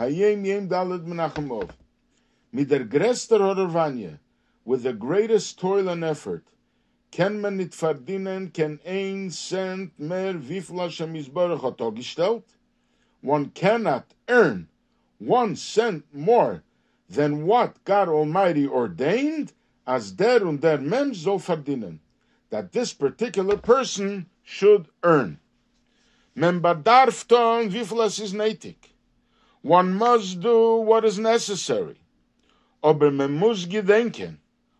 Hayom Yom Daled Menachem Av. Mit der größter with the greatest toil and effort, kann man nicht verdienen, kann ein Cent mehr, wie viel Hashem Yisborach hat? One cannot earn one cent more than what God Almighty ordained, as der und der Mensch soll verdienen, that this particular person should earn. Men bedarf tun, wie viel es. One must do what is necessary. Aber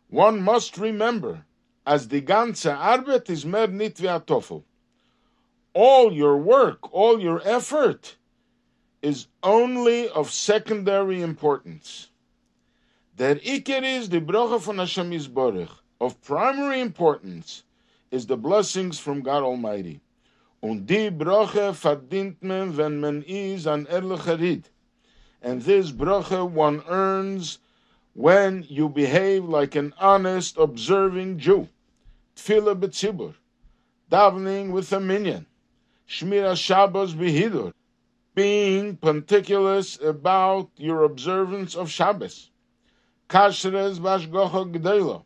one must remember, as die ganze Arbeit ist mehr nicht wie. All your work, all your effort is only of secondary importance. Der Iker is the Bracha von Hashem Yisborich. Of primary importance is the blessings from God Almighty. Und die Brache verdient man, wenn man is an ehrlicher Ried. And this Brache one earns when you behave like an honest, observing Jew. Tfila betzibur. Davening with a minyan. Shmira Shabbos behidur. Being particulous about your observance of Shabbos. Kashres vashgocha gdela.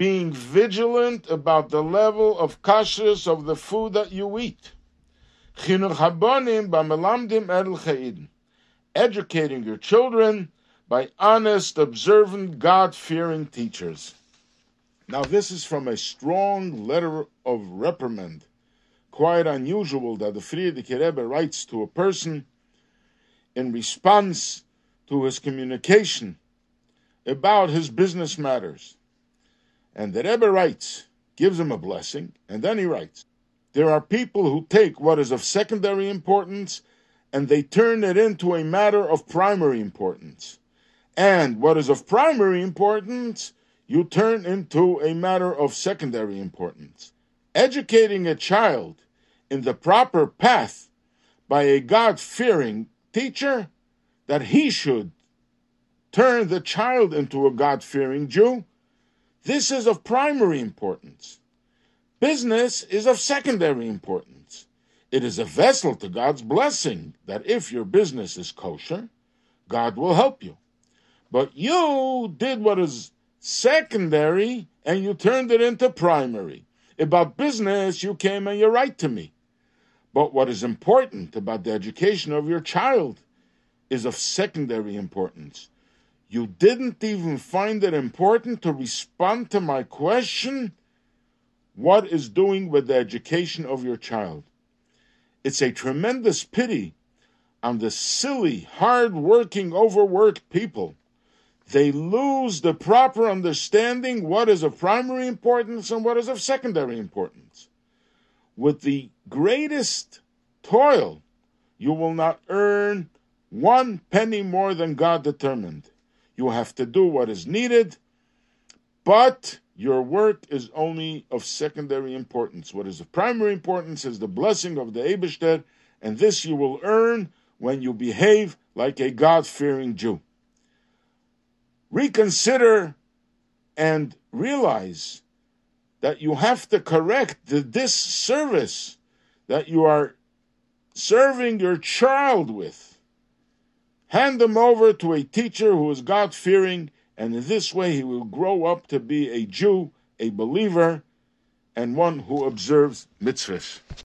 Being vigilant about the level of kashrus of the food that you eat. Educating your children by honest, observant, God-fearing teachers. Now, this is from a strong letter of reprimand. Quite unusual that the Frierdiker Rebbe writes to a person in response to his communication about his business matters. And the Rebbe writes, gives him a blessing, and then he writes, There are people who take what is of secondary importance and they turn it into a matter of primary importance. And what is of primary importance, you turn into a matter of secondary importance. Educating a child in the proper path by a God fearing teacher, that he should turn the child into a God fearing Jew, this is of primary importance. Business is of secondary importance. It is a vessel to God's blessing that if your business is kosher, God will help you. But you did what is secondary and you turned it into primary. About business, you came and you write to me. But what is important about the education of your child is of secondary importance. You didn't even find it important to respond to my question what is doing with the education of your child. It's a tremendous pity on the silly, hard working, overworked people. They lose the proper understanding what is of primary importance and what is of secondary importance. With the greatest toil, you will not earn one penny more than God determined. You have to do what is needed, but your work is only of secondary importance. What is of primary importance is the blessing of the Eibishter, and this you will earn when you behave like a God fearing Jew. Reconsider and realize that you have to correct the disservice that you are serving your child with. Hand them over to a teacher who is God fearing, and in this way he will grow up to be a Jew, a believer, and one who observes mitzvahs.